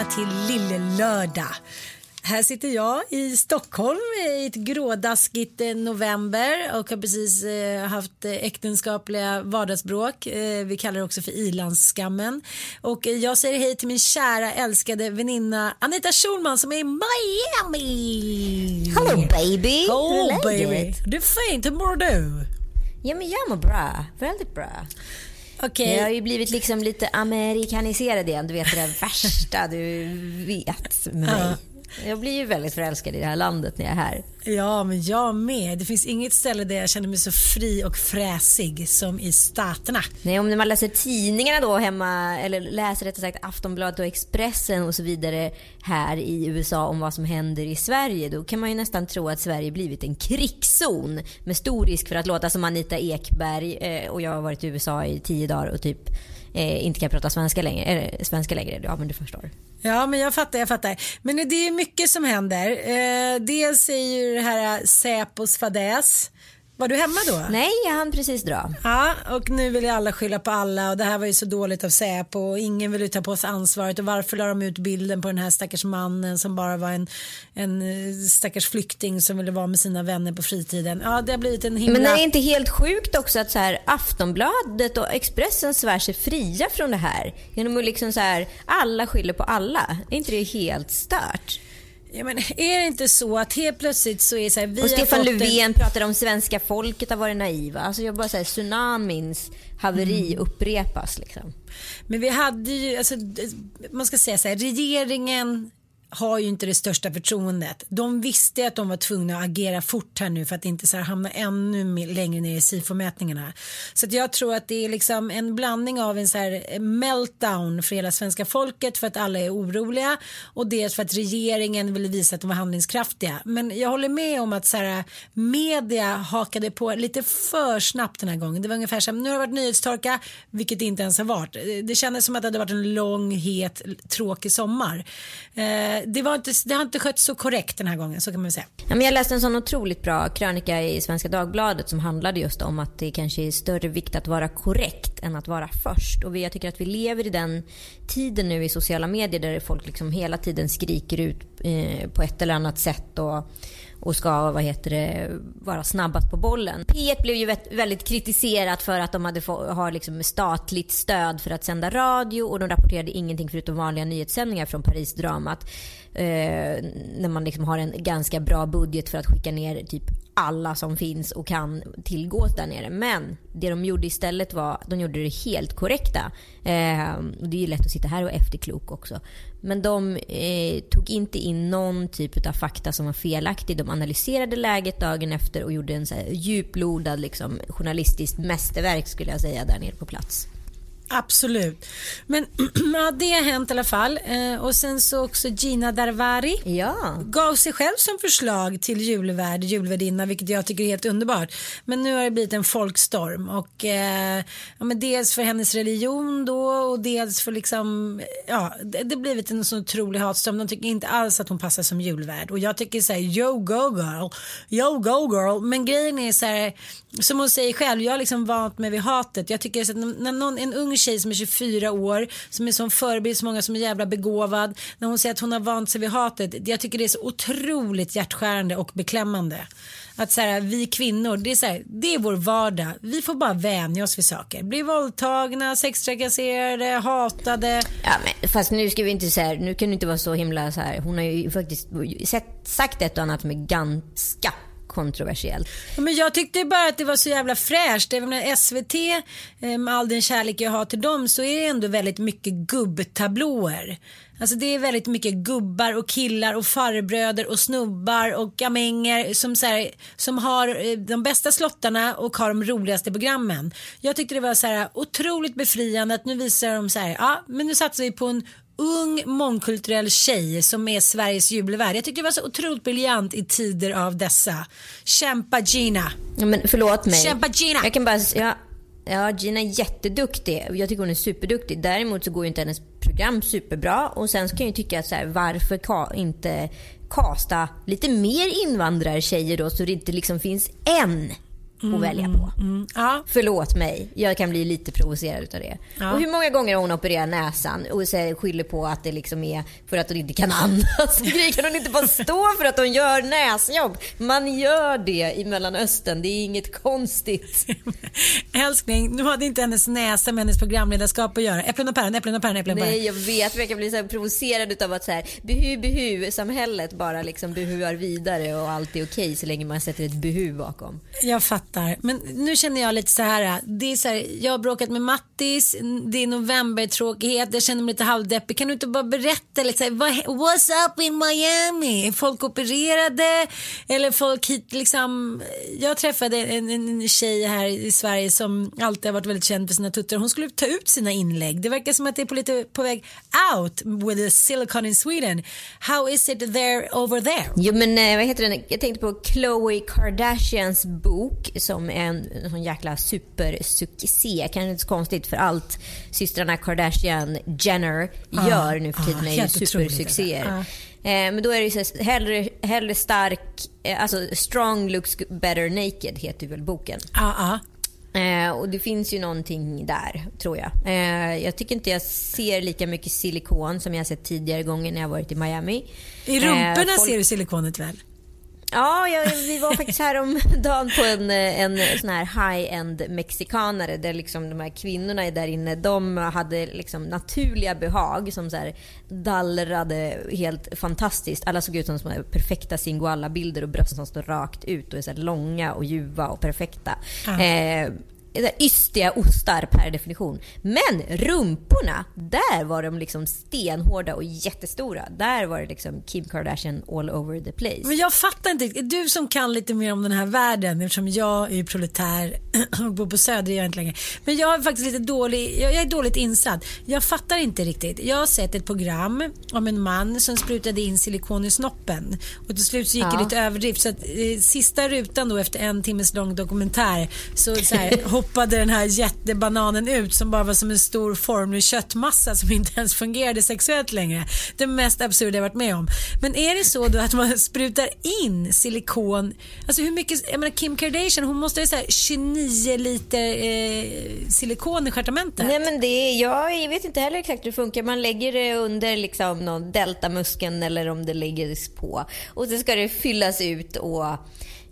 Välkomna till Lille Lördag. Här sitter jag i Stockholm i ett grådaskigt eh, november och har precis eh, haft eh, äktenskapliga vardagsbråk. Vi kallar det också för ilandsskammen. Och jag säger hej till min kära älskade väninna Anita Schulman som är i Miami. Hello baby! Är baby. Du är fint, hur mår du? Ja men jag mår bra, väldigt bra. Okej. Jag har ju blivit liksom lite amerikaniserad igen, du vet det där värsta du vet med mig. Jag blir ju väldigt förälskad i det här landet när jag är här. Ja, men jag med. Det finns inget ställe där jag känner mig så fri och fräsig som i Staterna. Nej, om man läser tidningarna då hemma, eller läser rättare sagt Aftonbladet och Expressen och så vidare här i USA om vad som händer i Sverige, då kan man ju nästan tro att Sverige blivit en krigszon med stor risk för att låta som Anita Ekberg eh, och jag har varit i USA i tio dagar och typ eh, inte kan prata svenska längre, eller svenska längre, ja men du förstår. Ja, men jag fattar, jag fattar. Men det är mycket som händer. Eh, dels är ju det här eh, Säpos fadäs. Var du hemma då? Nej, jag hann precis dra. Ja, och nu vill ju alla skylla på alla och det här var ju så dåligt av Säpo och ingen vill ju ta på sig ansvaret och varför la de ut bilden på den här stackars mannen som bara var en, en eh, stackars flykting som ville vara med sina vänner på fritiden. Ja, det har blivit en himla... Men är det inte helt sjukt också att så här, Aftonbladet och Expressen svär sig fria från det här? Genom att liksom så här, alla skyller på alla. Är inte det helt stört? Ja, men är det inte så att helt plötsligt så är så här, vi Och Stefan fått en- Löfven pratade om svenska folket har varit naiva. Alltså jag bara säger tsunamins haveri Mm. upprepas liksom. Men vi hade ju, alltså, man ska säga så här, regeringen har ju inte det största förtroendet. De visste att de var tvungna att agera fort här nu för att inte så här hamna ännu mer, längre ner i SIFO-mätningarna. Så att jag tror att det är liksom en blandning av en så här meltdown för hela svenska folket för att alla är oroliga och dels för att regeringen ville visa att de var handlingskraftiga. Men jag håller med om att så här, media hakade på lite för snabbt den här gången. Det var ungefär som nu har det varit nyhetstorka, vilket det inte ens har varit. Det kändes som att det hade varit en lång, het, tråkig sommar. Eh, det, var inte, det har inte skött så korrekt den här gången, så kan man säga. Ja, men jag läste en sån otroligt bra krönika i Svenska Dagbladet som handlade just om att det kanske är större vikt att vara korrekt än att vara först. Och vi- jag tycker att vi lever i den tiden nu i sociala medier där folk liksom hela tiden skriker ut eh, på ett eller annat sätt och, och ska vad heter det, vara snabbast på bollen. P1 blev ju väldigt kritiserat för att de hade få, har liksom statligt stöd för att sända radio och de rapporterade ingenting förutom vanliga nyhetssändningar från Parisdramat. Eh, när man liksom har en ganska bra budget för att skicka ner typ alla som finns och kan tillgås där nere. Men det de gjorde istället var, de gjorde det helt korrekta. Eh, och det är ju lätt att sitta här och efterklok också. Men de eh, tog inte in någon typ av fakta som var felaktig. De analyserade läget dagen efter och gjorde en så här djuplodad liksom, journalistiskt mästerverk skulle jag säga där nere på plats. Absolut. Men ja, det har hänt i alla fall. Eh, och sen så också Gina Darvari Ja. gav sig själv som förslag till julvärd, julvärdinna, vilket jag tycker är helt underbart. Men nu har det blivit en folkstorm och eh, ja, men dels för hennes religion då och dels för liksom, ja, det det blivit en så otrolig hatstorm. De tycker inte alls att hon passar som julvärd och jag tycker så här, yo go girl, yo go girl. Men grejen är så här, som hon säger själv, jag har liksom vant mig vid hatet. Jag tycker så att när någon, en ung tjej som är 24 år, som är som förebild så många som är jävla begåvad, när hon säger att hon har vant sig vid hatet, jag tycker det är så otroligt hjärtskärande och beklämmande. Att så här, vi kvinnor, det är, så här, det är vår vardag. Vi får bara vänja oss vid saker. Bli våldtagna, sextrakasserade, hatade. Ja, men fast nu ska vi inte säga, nu kan du inte vara så himla så här. Hon har ju faktiskt sett, sagt ett och annat som är ganska kontroversiellt. Men jag tyckte bara att det var så jävla fräscht. Även när SVT, eh, med all den kärlek jag har till dem, så är det ändå väldigt mycket gubbtablåer. Alltså det är väldigt mycket gubbar och killar och farbröder och snubbar och gamänger som, så här, som har eh, de bästa slottarna och har de roligaste programmen. Jag tyckte det var så här otroligt befriande att nu visar de så här, ja men nu satsar vi på en ung mångkulturell tjej som är Sveriges jubelvärd. Jag tyckte det var så otroligt briljant i tider av dessa. Kämpa Gina. Ja, men förlåt mig. Kämpa Gina. Jag kan bara, ja, ja, Gina är jätteduktig. Jag tycker hon är superduktig. Däremot så går ju inte hennes program superbra. Och sen så kan jag ju tycka att så här, varför ka, inte kasta lite mer invandrartjejer då så det inte liksom finns en att välja på. Ja. Förlåt mig, jag kan bli lite provocerad utav det. Ja. Och hur många gånger har hon opererat näsan och skyller på att det liksom är för att hon inte kan andas? Kan hon inte bara stå för att hon gör näsjobb? Man gör det i Mellanöstern, det är inget konstigt. Älskling, nu hade inte hennes näsa med hennes programledarskap att göra. Äpplen och päron, äpplen och päron, äpplen och päron. Nej jag vet, men jag kan bli så provocerad utav att så här, behu behu samhället bara liksom behuar vidare och allt är okej så länge man sätter ett behu bakom. Jag fattar. Men nu känner jag lite så här. Det är så här jag har bråkat med Mattis. Det är novembertråkighet. Jag känner mig lite halvdeppig. Kan du inte bara berätta lite så här, vad, What's up in Miami? Är folk opererade? Eller folk hit liksom. Jag träffade en, en, en tjej här i Sverige som alltid har varit väldigt känd för sina tuttar. Hon skulle ta ut sina inlägg. Det verkar som att det är på lite på väg out with the silicon in Sweden. How is it there over there? Jo men eh, vad heter den? Jag tänkte på Khloe Kardashians bok som en, en sån jäkla supersuccé. Kanske inte så konstigt för allt systrarna Kardashian Jenner Ja, gör nu för tiden är ju supersuccéer. där. Eh, men då är det så hellre, hellre stark, eh, alltså strong looks better naked heter väl boken. Ja, ja. Eh, och det finns ju någonting där, tror jag. Eh, jag tycker inte jag ser lika mycket silikon som jag sett tidigare gånger när jag varit i Miami. I rumporna Eh, folk- ser du silikonet väl? Ja, jag, vi var faktiskt här om dagen på en, eh, en sån här high-end mexikanare där liksom de här kvinnorna är där inne, de hade liksom naturliga behag som så här dallrade helt fantastiskt. Alla såg ut som små perfekta singoalla-bilder och brösten som står rakt ut och är så långa och ljuva och perfekta. Ja. Eh, ystiga ostar per definition. Men rumporna, där var de liksom stenhårda och jättestora. Där var det liksom Kim Kardashian all over the place. Men jag fattar inte, du som kan lite mer om den här världen eftersom jag är ju proletär och bor på Söder jag inte längre. Men jag är faktiskt lite dålig, jag jag är dåligt insatt. Jag fattar inte riktigt. Jag har sett ett program om en man som sprutade in silikon i snoppen och till slut så gick Ja. det lite överdrift så att eh, sista rutan då efter en timmes lång dokumentär så, så här, hoppade den här jättebananen ut som bara var som en stor formlig köttmassa som inte ens fungerade sexuellt längre. Det mest absurda jag varit med om. Men är det så då att man sprutar in silikon, alltså hur mycket, jag menar Kim Kardashian hon måste ha så här 29 liter eh, silikon i stjärtamentet. Nej men det, jag vet inte heller exakt hur det funkar. Man lägger det under liksom någon deltamuskeln eller om det läggs på. Och så ska det fyllas ut och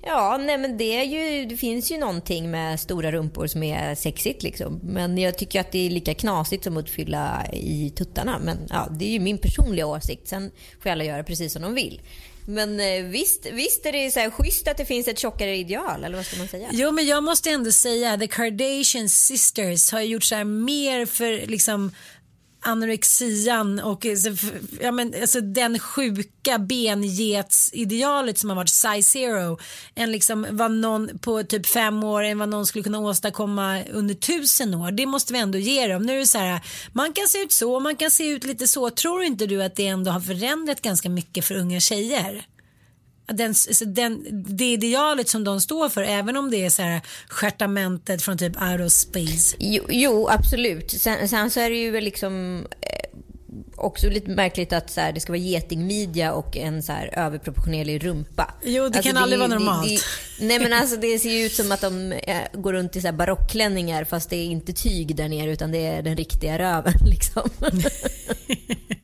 Ja, nej men det, är ju, det finns ju någonting med stora rumpor som är sexigt liksom. Men jag tycker att det är lika knasigt som att fylla i tuttarna. Men ja, det är ju min personliga åsikt. Sen får alla göra precis som de vill. Men eh, visst, visst är det så här schysst att det finns ett tjockare ideal, eller vad ska man säga? Jo men jag måste ändå säga The Kardashian Sisters har gjort så här mer för liksom anorexian och eh, ja, men, alltså, den sjuka bengetsidealet som har varit size zero än liksom vad någon på typ fem år än vad någon skulle kunna åstadkomma under tusen år. Det måste vi ändå ge dem. Nu är det så här, man kan se ut så, man kan se ut lite så. Tror inte du att det ändå har förändrat ganska mycket för unga tjejer? Den, den, det idealet som de står för även om det är så här stjärtamentet från typ outer space. Jo, jo absolut. Sen, sen, så är det ju liksom eh, också lite märkligt att så här, det ska vara getingmidja och en så här, överproportionerlig rumpa. Jo, det alltså, kan det, aldrig vara normalt. Det, det, nej, men alltså det ser ju ut som att de äh, går runt i så här barockklänningar fast det är inte tyg där nere utan det är den riktiga röven liksom.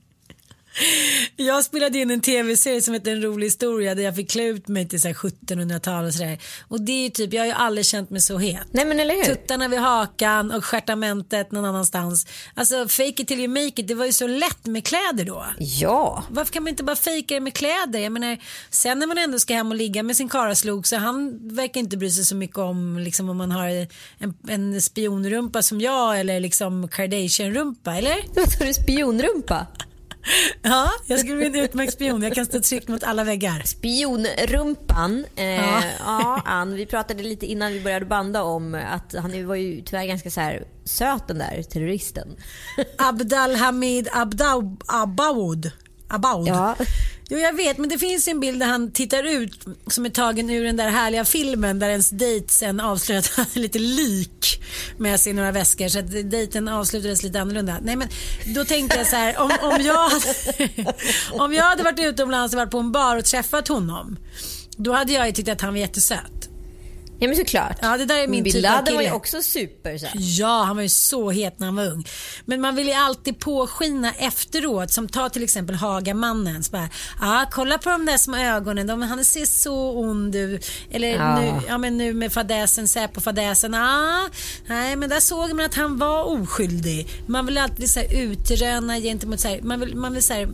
Jag spelade in en tv-serie som heter En rolig historia där jag fick klä ut mig till 1700-tal och sådär. Och det är typ, jag har ju aldrig känt mig så het. Nej men eller hur. Tuttarna vid hakan och stjärtamentet någon annanstans. Alltså fake it till you make it, det var ju så lätt med kläder då. Ja. Varför kan man inte bara fejka det med kläder? Jag menar, sen när man ändå ska hem och ligga med sin karaslok så han verkar inte bry sig så mycket om liksom om man har en, en spionrumpa som jag eller liksom Kardashian-rumpa, eller? Vad sa du, spionrumpa? Ja, jag skulle bli en utmärkt spion. Jag kan stå tryck mot alla väggar. Spionrumpan. Eh, ja. ja, Ann, vi pratade lite innan vi började banda om att han var ju tyvärr ganska så här söt den där terroristen. Abdalhamid Abdaud. About. Ja. Jo jag vet men det finns en bild där han tittar ut som är tagen ur den där härliga filmen där ens dejt sen avslöjar att han är lite lik med sig i några väskor så att dejten avslutades lite annorlunda. Nej men då tänkte jag så här om, om, jag, hade, om jag hade varit utomlands och varit på en bar och träffat honom då hade jag ju tyckt att han var jättesöt. Ja men såklart. Ja det där är min Bin typ kille. var ju också super så. Ja han var ju så het när han var ung. Men man vill ju alltid påskina efteråt som ta till exempel Hagamannen. Så bara, ah, kolla på de där små ögonen, de, han ser så ond ut. Eller ja. Nu, ja, men nu med fadäsen, Säpo-fadäsen. Ah, nej men där såg man att han var oskyldig. Man vill alltid så här, utröna gentemot så här, man vill, man vill så här,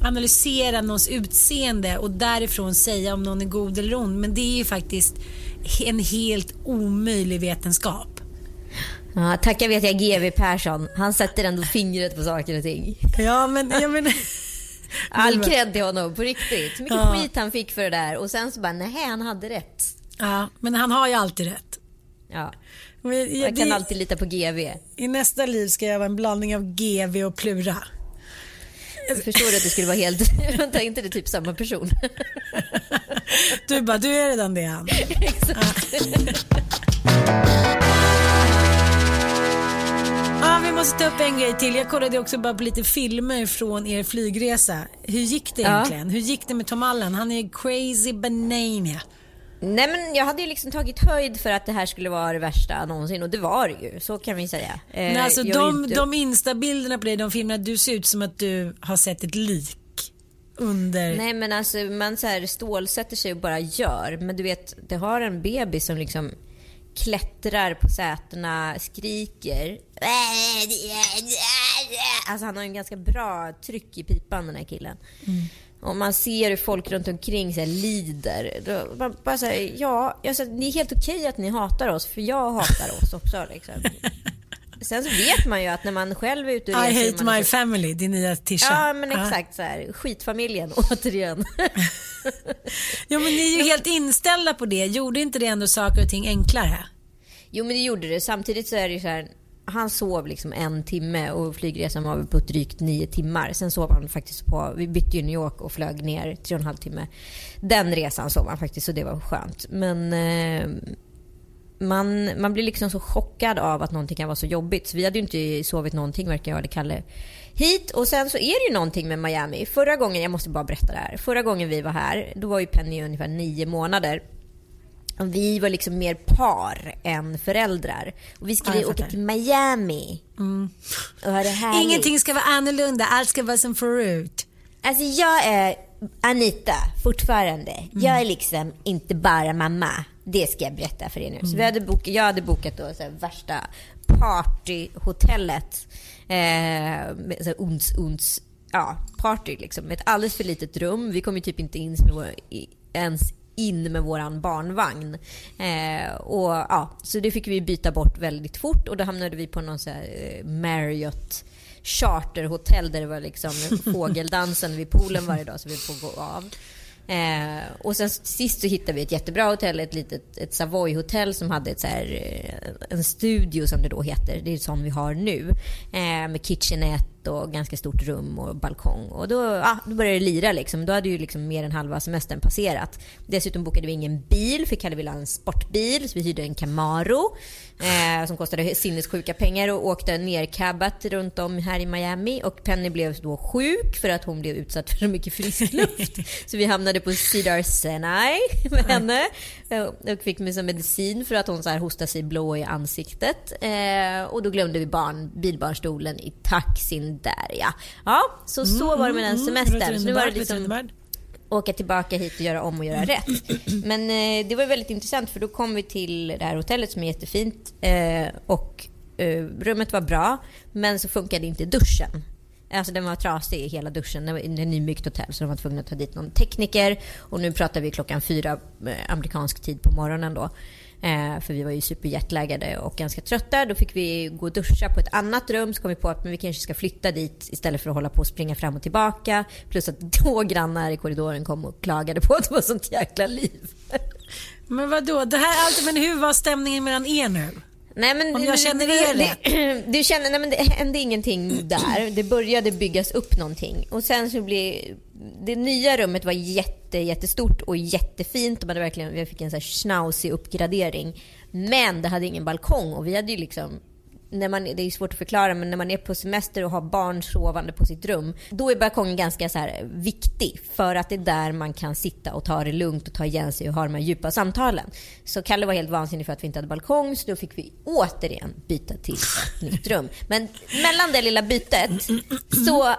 analysera någons utseende och därifrån säga om någon är god eller ond. Men det är ju faktiskt en helt omöjlig vetenskap. Ja, tacka vet jag GW Persson. Han sätter ändå fingret på saker och ting. Ja, men... Ja, men... All cred till honom, på riktigt. Så mycket ja. skit han fick för det där och sen så bara, nej han hade rätt. Ja, men han har ju alltid rätt. Ja. Men, jag kan det... alltid lita på GV. I nästa liv ska jag vara en blandning av GV och Plura. Jag förstår att det skulle vara helt... Vänta, inte det typ samma person? Du bara, du är redan det han. Exakt. Ja, vi måste ta upp en grej till. Jag kollade också bara på lite filmer från er flygresa. Hur gick det egentligen? Ja. Hur gick det med Tom Allen? Han är crazy banana. Nej men jag hade ju liksom tagit höjd för att det här skulle vara det värsta någonsin och det var det ju. Så kan vi säga. Eh, Nej, alltså de, inte... de instabilderna på dig, de filmerna, du ser ut som att du har sett ett lik. Under... Nej men alltså man så här stålsätter sig och bara gör. Men du vet, det har en bebis som liksom klättrar på sätena, skriker. Alltså han har en ganska bra tryck i pipan den här killen. Mm och man ser hur folk runt omkring så här, lider. Då, man bara så här, ja, jag säger, det är helt okej att ni hatar oss, för jag hatar oss också. Liksom. Sen så vet man ju att när man själv är ute och reser... I hate my så... family, din nya tisha. Ja, men exakt så här. Skitfamiljen, återigen. ja, men ni är ju helt inställda på det. Gjorde inte det ändå saker och ting enklare? Jo, men det gjorde det. Samtidigt så är det ju så här han sov liksom en timme och flygresan var på drygt nio timmar. Sen sov han faktiskt på, vi bytte ju New York och flög ner tre och en halv timme. Den resan sov han faktiskt och det var skönt. Men eh, man, man blir liksom så chockad av att någonting kan vara så jobbigt. Så vi hade ju inte sovit någonting, varken jag eller Kalle, hit. Och sen så är det ju någonting med Miami. Förra gången, jag måste bara berätta det här. Förra gången vi var här, då var ju Penny ungefär nio månader. Vi var liksom mer par än föräldrar. Och vi skulle ja, åka till Miami. Mm. Och ha det Ingenting ska vara annorlunda, allt ska vara som förut. Alltså jag är Anita fortfarande. Mm. Jag är liksom inte bara mamma. Det ska jag berätta för er nu. Mm. Så vi hade bokat, jag hade bokat då här, värsta partyhotellet. Eh, så uns, uns, ja, party liksom. Med ett alldeles för litet rum. Vi kom ju typ inte in ens in med våran barnvagn. Eh, och, ja, så det fick vi byta bort väldigt fort och då hamnade vi på någon så här, eh, Marriott charterhotell där det var liksom fågeldansen vid poolen varje dag så vi får gå av. Eh, och sen sist så hittade vi ett jättebra hotell, ett litet ett Savoy-hotell som hade ett så här, eh, en studio som det då heter. Det är som vi har nu. Eh, med kitchenette och ganska stort rum och balkong. Och då, ja, då började det lira liksom. Då hade ju liksom mer än halva semestern passerat. Dessutom bokade vi ingen bil, för Kalle ville ha en sportbil. Så vi hyrde en Camaro eh, som kostade sinnessjuka pengar och åkte nercabbat runt om här i Miami. Och Penny blev då sjuk för att hon blev utsatt för så mycket frisk luft. så vi hamnade på Cedar Sinai med henne eh, och fick med medicin för att hon så här hostade sig blå i ansiktet. Eh, och då glömde vi barn, bilbarnstolen i taxin där ja. Ja, så så var det med den mm, mm, semestern. Så nu var det liksom åka tillbaka hit och göra om och göra rätt. Men eh, det var väldigt intressant för då kom vi till det här hotellet som är jättefint eh, och eh, rummet var bra men så funkade inte duschen. Alltså den var trasig i hela duschen. Det var ett nybyggt hotell så de var tvungna att ta dit någon tekniker. Och nu pratar vi klockan fyra eh, amerikansk tid på morgonen då. Eh, för vi var ju superjetlaggade och ganska trötta. Då fick vi gå och duscha på ett annat rum. Så kom vi på att men vi kanske ska flytta dit istället för att hålla på och springa fram och tillbaka. Plus att två grannar i korridoren kom och klagade på att det var sånt jäkla liv. Men vadå, det här, men hur var stämningen mellan er nu? Nej, men, Om jag känner er rätt. Du känner, nej, men det hände ingenting där. Det började byggas upp någonting. Och sen så blev... Det nya rummet var jätte, jättestort och jättefint. De hade verkligen, vi fick en så här schnauzig uppgradering. Men det hade ingen balkong och vi hade ju liksom när man, det är svårt att förklara, men när man är på semester och har barn sovande på sitt rum, då är balkongen ganska så här viktig för att det är där man kan sitta och ta det lugnt och ta igen sig och ha de här djupa samtalen. Så Kalle var helt vansinnig för att vi inte hade balkong, så då fick vi återigen byta till ett nytt rum. Men mellan det lilla bytet så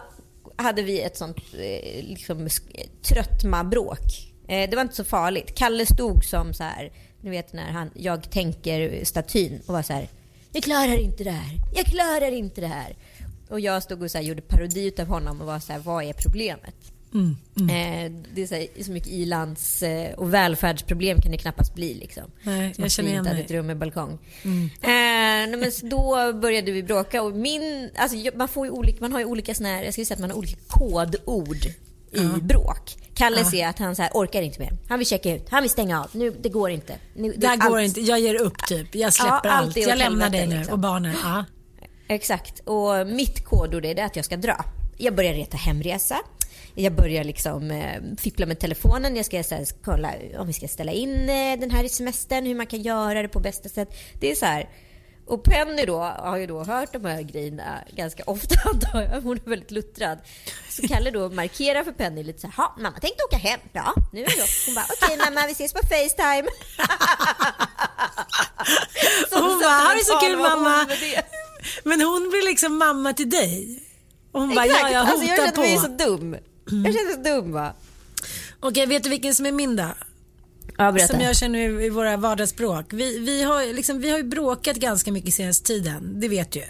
hade vi ett sånt eh, liksom, tröttma-bråk. Eh, det var inte så farligt. Kalle stod som så här, ni vet när han, jag tänker statyn och var så här jag klarar inte det här. Jag klarar inte det här. Och jag stod och så gjorde parodi av honom och var så här, vad är problemet? Mm, mm. Eh, det är så, här, så mycket ilands eh, och välfärdsproblem kan det knappast bli. Liksom. Nej, jag känner igen mig. ett rum med balkong. Mm. Eh, men då började vi bråka och min, alltså, man, får olika, man har ju olika såna här, jag skulle säga att man har olika kodord i uh bråk. Kalle uh ser att han så här, orkar inte mer. Han vill checka ut. Han vill stänga av. Nu, det går inte. Nu, det, det går inte. Jag ger upp typ. Jag släpper ja, allt. Jag lämnar dig nu liksom. och barnen. Ja. Exakt. Och mitt kodord är att jag ska dra. Jag börjar reta hemresa. Jag börjar liksom eh, fippla med telefonen. Jag ska så här, kolla om vi ska ställa in eh, den här i semestern, hur man kan göra det på bästa sätt. Det är så här, och Penny då har ju då hört de här grejerna ganska ofta Hon är väldigt luttrad. Så Kalle då markerar för Penny lite så här, mamma tänkte åka hem. Ja, nu är då. Hon bara, okej okay, mamma vi ses på Facetime. hon bara, har det så kul mamma. Men hon blir liksom mamma till dig. Och hon Exakt. bara, ja jag hotar alltså, jag känner mig så dum. Jag känner mig så dum va. Okej, vet du vilken som är min då? Ja, som jag känner i, i våra vardagsspråk. Vi, vi, har, liksom, vi har ju bråkat ganska mycket senaste tiden, det vet du ju.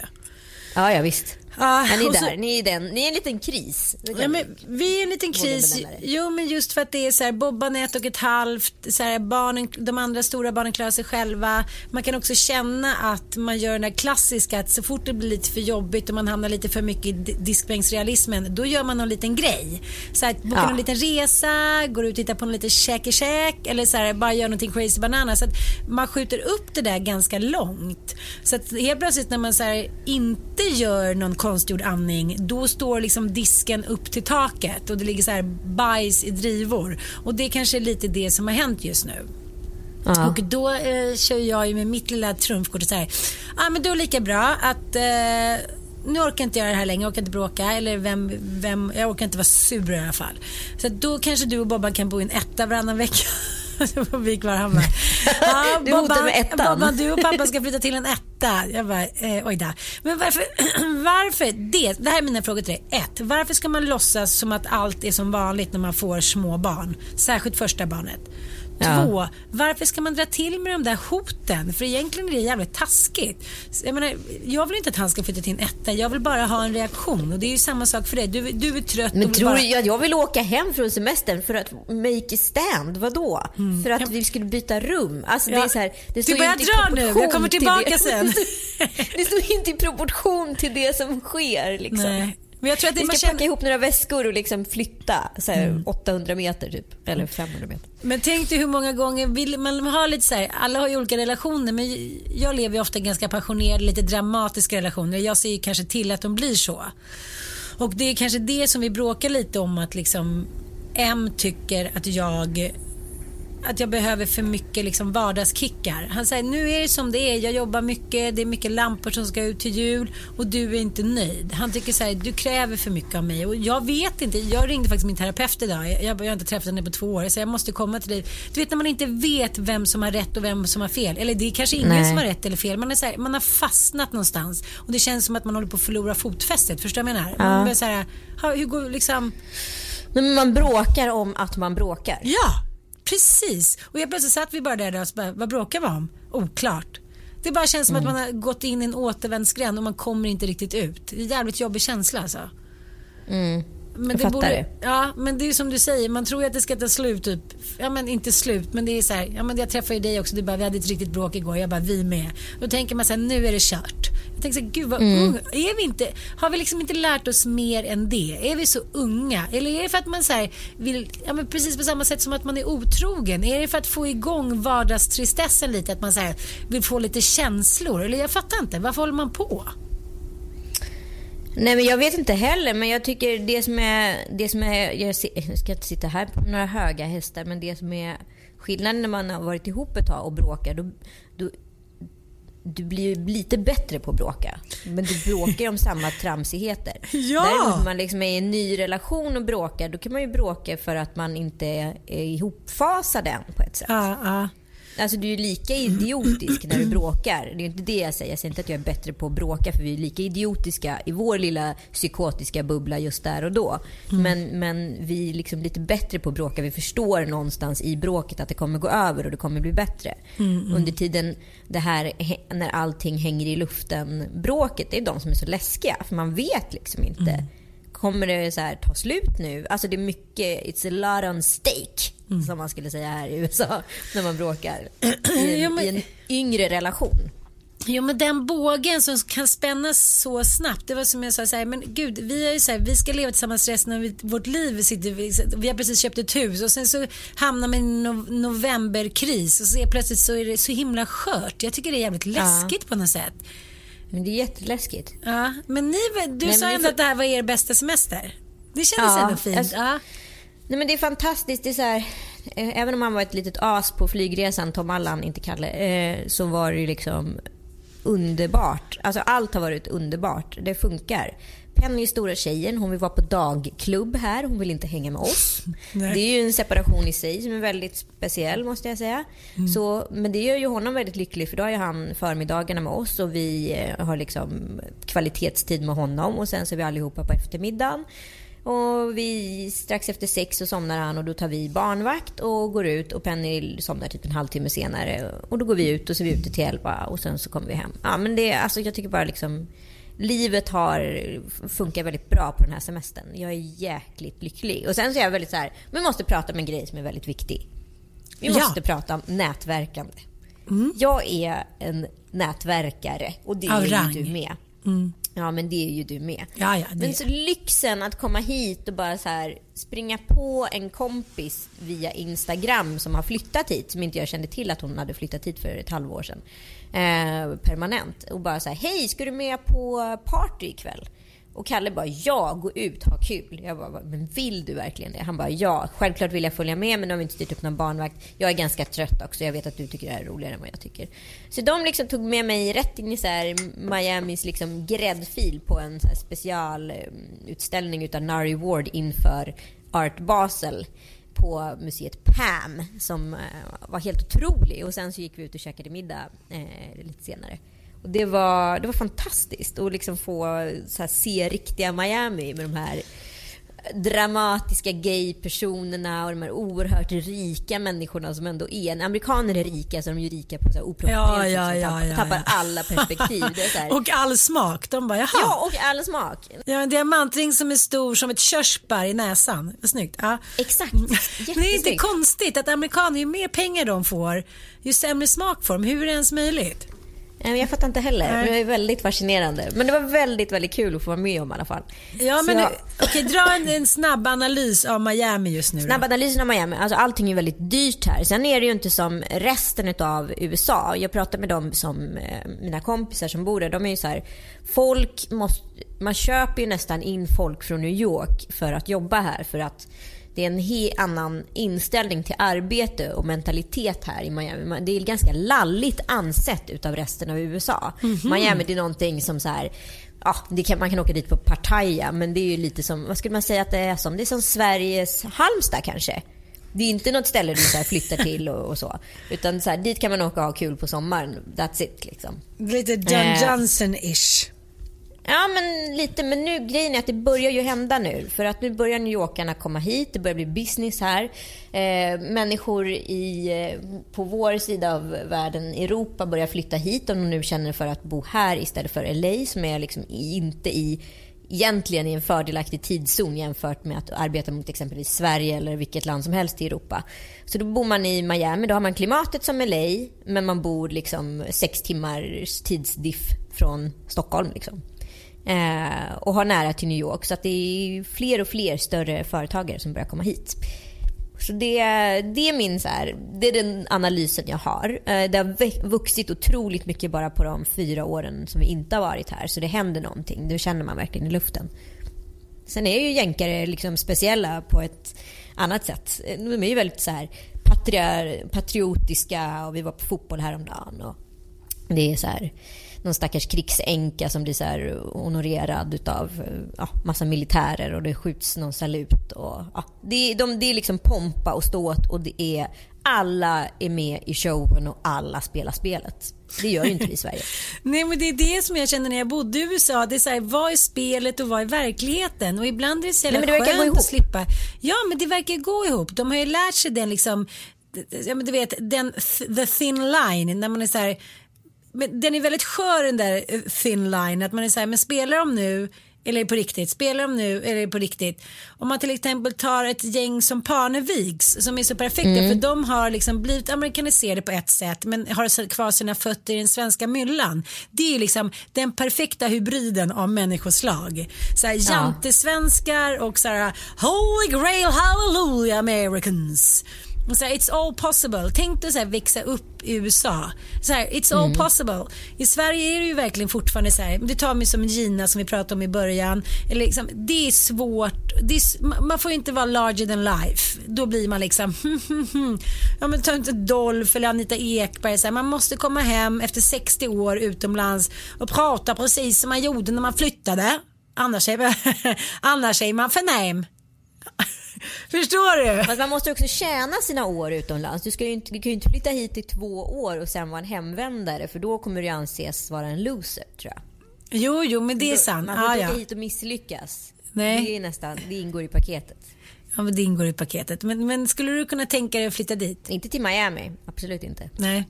Ja, ja visst. Ah, men ni är där, ni är, den, ni är en liten kris. Ja, men vi är en liten kris. Jo, men just för att det är så här, Bobban är ett och ett halvt, så här, barnen, de andra stora barnen klarar sig själva. Man kan också känna att man gör den där klassiska att så fort det blir lite för jobbigt och man hamnar lite för mycket i diskbänksrealismen, då gör man någon liten grej. Så här, bokar ja. en liten resa, går ut och tittar på en liten käke-käk eller så här, bara gör någonting crazy banana. Så att man skjuter upp det där ganska långt. Så att helt plötsligt när man så här, inte gör någon konstgjord andning, då står liksom disken upp till taket och det ligger så här bajs i drivor. Och det är kanske är lite det som har hänt just nu. Ja. Och då eh, kör jag ju med mitt lilla trumfkort och så här, ja ah, men då är det lika bra att eh, nu orkar inte jag det här längre, jag orkar inte bråka eller vem, vem, jag orkar inte vara sur i alla fall. Så då kanske du och Bobban kan bo i en etta varannan vecka. på Vik Varhammar. Ja, du hotar med ettan. Bobban, du och pappa ska flytta till en etta. Jag bara, eh, oj där. Men varför, varför det? Det här är mina frågor till dig. Ett, varför ska man låtsas som att allt är som vanligt när man får små barn? Särskilt första barnet. Ja. Två, varför ska man dra till med de där hoten? För egentligen är det jävligt taskigt. Jag, menar, jag vill inte att han ska flytta till en etta, jag vill bara ha en reaktion. Och det är ju samma sak för dig. Du, du är trött. Men tror bara... att jag vill åka hem från semestern för att make a stand? Vadå? Mm. För att vi skulle byta rum? Alltså, ja. det är så här, det du börjar dra nu, jag kommer tillbaka sen. det står inte i proportion till det som sker. Liksom. Nej. Men jag tror att det Vi ska känner... packa ihop några väskor och liksom flytta så mm. 800 meter typ, eller 500 meter. Men tänk dig hur många gånger vill man ha lite så här, alla har ju olika relationer men jag lever ju ofta ganska passionerade, lite dramatiska relationer. Jag ser ju kanske till att de blir så. Och det är kanske det som vi bråkar lite om att liksom M tycker att jag att jag behöver för mycket liksom vardagskickar. Han säger nu är det som det är, jag jobbar mycket, det är mycket lampor som ska ut till jul och du är inte nöjd. Han tycker så här, du kräver för mycket av mig och jag vet inte, jag ringde faktiskt min terapeut idag, jag, jag har inte träffat henne på två år så jag måste komma till dig. Du vet när man inte vet vem som har rätt och vem som har fel, eller det är kanske ingen Nej. som har rätt eller fel, man, är så här, man har fastnat någonstans och det känns som att man håller på att förlora fotfästet, förstår du vad jag menar? Ja. Man börjar så här, hur går liksom... Men man bråkar om att man bråkar. Ja, Precis. Och jag plötsligt satt vi bara där och bara, vad bråkar vi om? Oklart. Det bara känns som mm. att man har gått in i en återvändsgränd och man kommer inte riktigt ut. Det är en jävligt jobbig känsla alltså. Mm. Men jag det fattar borde, det. Ja, men det är som du säger, man tror ju att det ska ta slut typ. Ja men inte slut, men det är så här, ja men jag träffade ju dig också, du bara vi hade ett riktigt bråk igår, jag bara vi med. Då tänker man så här, nu är det kört. Jag tänker så här, gud vad mm. ung, är vi inte, har vi liksom inte lärt oss mer än det? Är vi så unga? Eller är det för att man så här, vill, ja men precis på samma sätt som att man är otrogen, är det för att få igång vardagstristessen lite, att man så här, vill få lite känslor? Eller jag fattar inte, varför håller man på? Nej men jag vet inte heller men jag tycker det som är, det som är jag, ska inte sitta här på några höga hästar men det som är skillnaden när man har varit ihop ett tag och bråkar då, då du blir ju lite bättre på att bråka. Men du bråkar om samma tramsigheter. Ja. Däremot om man liksom är i en ny relation och bråkar, då kan man ju bråka för att man inte är ihopfasad än på ett sätt. Ja, ja. Alltså du är lika idiotisk när du bråkar. Det är inte det jag säger. Jag säger inte att jag är bättre på att bråka för vi är lika idiotiska i vår lilla psykotiska bubbla just där och då. Mm. Men, men vi är liksom lite bättre på att bråka. Vi förstår någonstans i bråket att det kommer gå över och det kommer bli bättre. Mm. Under tiden det här när allting hänger i luften bråket, det är de som är så läskiga. För man vet liksom inte. Mm. Kommer det så här, ta slut nu? Alltså det är mycket, it's a lot on stake. Mm. Som man skulle säga här i USA när man bråkar. I en, i en yngre relation. Jo men den bågen som kan spännas så snabbt. Det var som jag sa, så här, men gud vi är ju så här, vi ska leva tillsammans resten av vårt liv. Sitter vi, vi har precis köpt ett hus och sen så hamnar man i en no novemberkris och så plötsligt så är det så himla skört. Jag tycker det är jävligt läskigt ja. på något sätt. Men det är jätteläskigt. Ja, men ni, du Nej, sa ändå får... att det här var er bästa semester. Det kändes ja, ändå fint. Alltså, ja. Nej, men det är fantastiskt. Det är så här, eh, även om han var ett litet as på flygresan, Tom Allan, inte Kalle, eh, så var det liksom underbart. Alltså allt har varit underbart. Det funkar. Penny är stora tjejen, hon vill vara på dagklubb här. Hon vill inte hänga med oss. Nej. Det är ju en separation i sig som är väldigt speciell måste jag säga. Mm. Så, men det gör ju honom väldigt lycklig för då har ju han förmiddagarna med oss och vi eh, har liksom kvalitetstid med honom och sen så är vi allihopa på eftermiddagen. Och vi, strax efter sex så somnar han och då tar vi barnvakt och går ut och Penny somnar typ en halvtimme senare. Och då går vi ut och så är vi ute till elva och sen så kommer vi hem. Ja men det, alltså jag tycker bara liksom livet har funkar väldigt bra på den här semestern. Jag är jäkligt lycklig. Och sen så är jag väldigt så här, vi måste prata om en grej som är väldigt viktig. Vi måste ja. prata om nätverkande. Mm. Jag är en nätverkare och det är ju du med. Mm. Ja, men det är ju du med. Ja, ja, men så lyxen att komma hit och bara så här, springa på en kompis via Instagram som har flyttat hit, som inte jag kände till att hon hade flyttat hit för ett halvår sedan. Eh, permanent. Och bara så här, hej, ska du med på party ikväll? Och Kalle bara ja, gå ut, ha kul. Jag bara, men vill du verkligen det? Han bara ja, självklart vill jag följa med men nu har vi inte styrt upp någon barnvakt. Jag är ganska trött också, jag vet att du tycker det här är roligare än vad jag tycker. Så de liksom tog med mig rätt in i så här Miamis liksom gräddfil på en så specialutställning eh, utav Nari Ward inför Art Basel på museet Pam som eh, var helt otrolig. Och sen så gick vi ut och käkade middag eh, lite senare. Och det, var, det var fantastiskt att liksom få så se riktiga Miami med de här dramatiska gay-personerna och de här oerhört rika människorna som ändå är. När amerikaner är rika så är de ju rika på så oproportionerligt Ja, ja, ja, tappar, ja, tappar alla perspektiv. Och all smak. De bara jaha. ja, och all smak. Ja, en diamantring som är stor som ett körsbär i näsan. Snyggt. Ja. Exakt. Det är inte konstigt att amerikaner, ju mer pengar de får, ju sämre smak får de. Hur är det ens möjligt? Jag fattar inte heller. Nej. Det är väldigt fascinerande. Men det var väldigt, väldigt kul att få vara med om i alla fall. Ja, men jag- okej, dra en, en snabb analys av Miami just nu. då. Snabbanalysen av Miami, alltså allting är väldigt dyrt här. Sen är det ju inte som resten av USA. Jag pratar med dem som eh, mina kompisar som bor där. De är ju så här, folk måste, man köper ju nästan in folk från New York för att jobba här för att det är en helt annan inställning till arbete och mentalitet här i Miami. Det är ganska lalligt ansett utav resten av USA. Miami det är någonting som så här, ja, kan, man kan åka dit på partaja men det är ju lite som, vad skulle man säga att det är som? Det är som Sveriges Halmstad kanske. Det är inte något ställe du så flyttar till och, och så. Utan så här, dit kan man åka och ha kul på sommaren. That's it liksom. Lite John Eh. Johnson-ish. Ja men lite, men nu grejen är att det börjar ju hända nu. För att nu börjar New Yorkarna komma hit, det börjar bli business här. Eh, människor i, eh, på vår sida av världen, Europa, börjar flytta hit om de nu känner för att bo här istället för LA som är liksom inte i egentligen i en fördelaktig tidszon jämfört med att arbeta mot exempelvis Sverige eller vilket land som helst i Europa. Så då bor man i Miami, då har man klimatet som LA men man bor liksom sex timmars tidsdiff från Stockholm. Liksom. Eh, och har nära till New York. Så att det är fler och fler större företagare som börjar komma hit. Så det, det är min så här, det är den analysen jag har. Eh, det har vuxit otroligt mycket bara på de fyra åren som vi inte har varit här. Så det händer någonting. Det känner man verkligen i luften. Sen är ju jänkare liksom speciella på ett annat sätt. Eh, de är ju väldigt så här patriotiska och vi var på fotboll häromdagen. Och det är så här någon stackars krigsänka som blir så här honorerad utav ja, massa militärer och det skjuts någon salut. Och, ja, det, de, det är liksom pompa och ståt och det är alla är med i showen och alla spelar spelet. Det gör ju inte vi i Sverige. Nej men det är det som jag känner när jag bodde i USA. Det är så här, vad är spelet och vad är verkligheten? Och ibland är det så jävla Nej, men det verkar gå skönt ihop. att slippa. Ja men det verkar gå ihop. De har ju lärt sig den liksom, ja men du vet den the thin line när man är så här, men den är väldigt skör den där eh, thin line att man är så här, men spelar de nu eller på riktigt? Spelar de nu eller på riktigt? Om man till exempel tar ett gäng som Parneviks som är så perfekta Mm. för de har liksom blivit amerikaniserade på ett sätt men har kvar sina fötter i den svenska myllan. Det är liksom den perfekta hybriden av människoslag. Så här, jantesvenskar och så här, holy grail hallelujah americans. Så här, it's all possible. Tänk dig så här, växa upp i USA. Så här, it's all possible. I Sverige är det ju verkligen fortfarande så här, det tar mig som Gina som vi pratade om i början. Eller liksom, det är svårt. Det är, man får inte vara larger than life. Då blir man liksom, ja men ta inte Dolph eller Anita Ekberg. Så här, man måste komma hem efter 60 år utomlands och prata precis som man gjorde när man flyttade. Annars är, annars är man förnäm. Förstår du? Fast man måste också tjäna sina år utomlands. Du, ska inte, du kan ju inte flytta hit i två år och sen vara en hemvändare för då kommer du anses vara en loser tror jag. Jo, jo, men det är sant. Man får Ah, inte ja. åka hit och misslyckas. Nej. Det, är nästan, det ingår i paketet. ja, men det ingår i paketet. Men, men skulle du kunna tänka dig att flytta dit? Inte till Miami, absolut inte. Nej.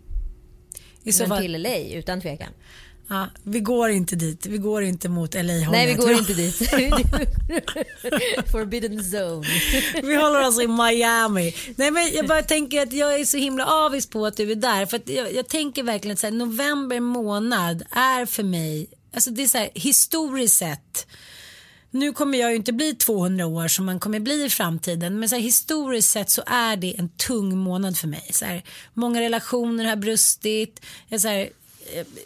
I så Men fall, till LA utan tvekan. Ja, vi går inte dit. Vi går inte mot LA-hållet. Nej vi går inte dit. Forbidden zone. Vi håller oss i Miami. Nej, men jag bara tänker att jag är så himla avis på att du är där. För jag, jag tänker verkligen att här, november månad är för mig, alltså det är så här, historiskt sett. Nu kommer jag ju inte bli 200 år som man kommer bli i framtiden. Men så här, historiskt sett så är det en tung månad för mig. Så här, många relationer har brustit. Jag, så här,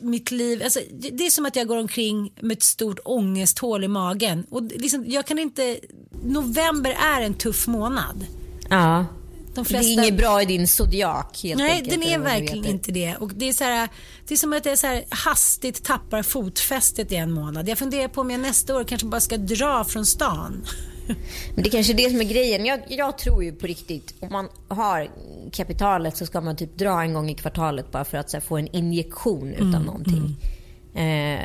mitt liv, alltså, det det är som att jag går omkring med ett stort ångesthål i magen. Och det- liksom, jag kan inte, november är en tuff månad. Ja. De Det flesta... är inget bra i din zodiak helt Nej, enkelt, den är det verkligen inte det. Och det, är så här, det är som att jag så här hastigt tappar fotfästet i en månad. Jag funderar på om jag nästa år kanske bara ska dra från stan. Men det är kanske är det som är grejen. Jag, jag tror ju på riktigt, om man har kapitalet så ska man typ dra en gång i kvartalet bara för att här, få en injektion utan någonting. Eh,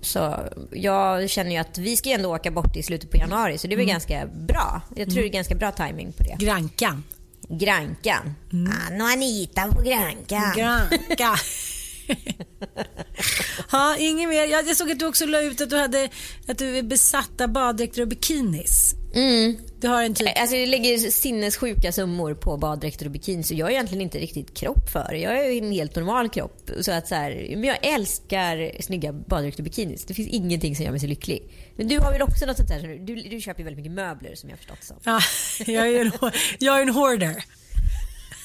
så jag känner ju att vi ska ju ändå åka bort i slutet på januari så det är väl ganska bra. Jag tror det är ganska bra timing på det. Grankan. Grankan. Anna och Anita på Grankan. Granka. ja, inget mer. Jag, såg att du också la ut att du, hade, att du är besatt av baddräkter och bikinis. Mm. Du har en typ... Alltså det ligger sinnessjuka summor på baddräkter och bikini så jag har egentligen inte riktigt kropp för. Jag är en helt normal kropp. Så att så här, men jag älskar snygga baddräkter och bikinis. Det finns ingenting som gör mig så lycklig. Men du har väl också något sånt där, du, du köper ju väldigt mycket möbler som jag har förstått som. Ja, jag är en, jag är en hoarder.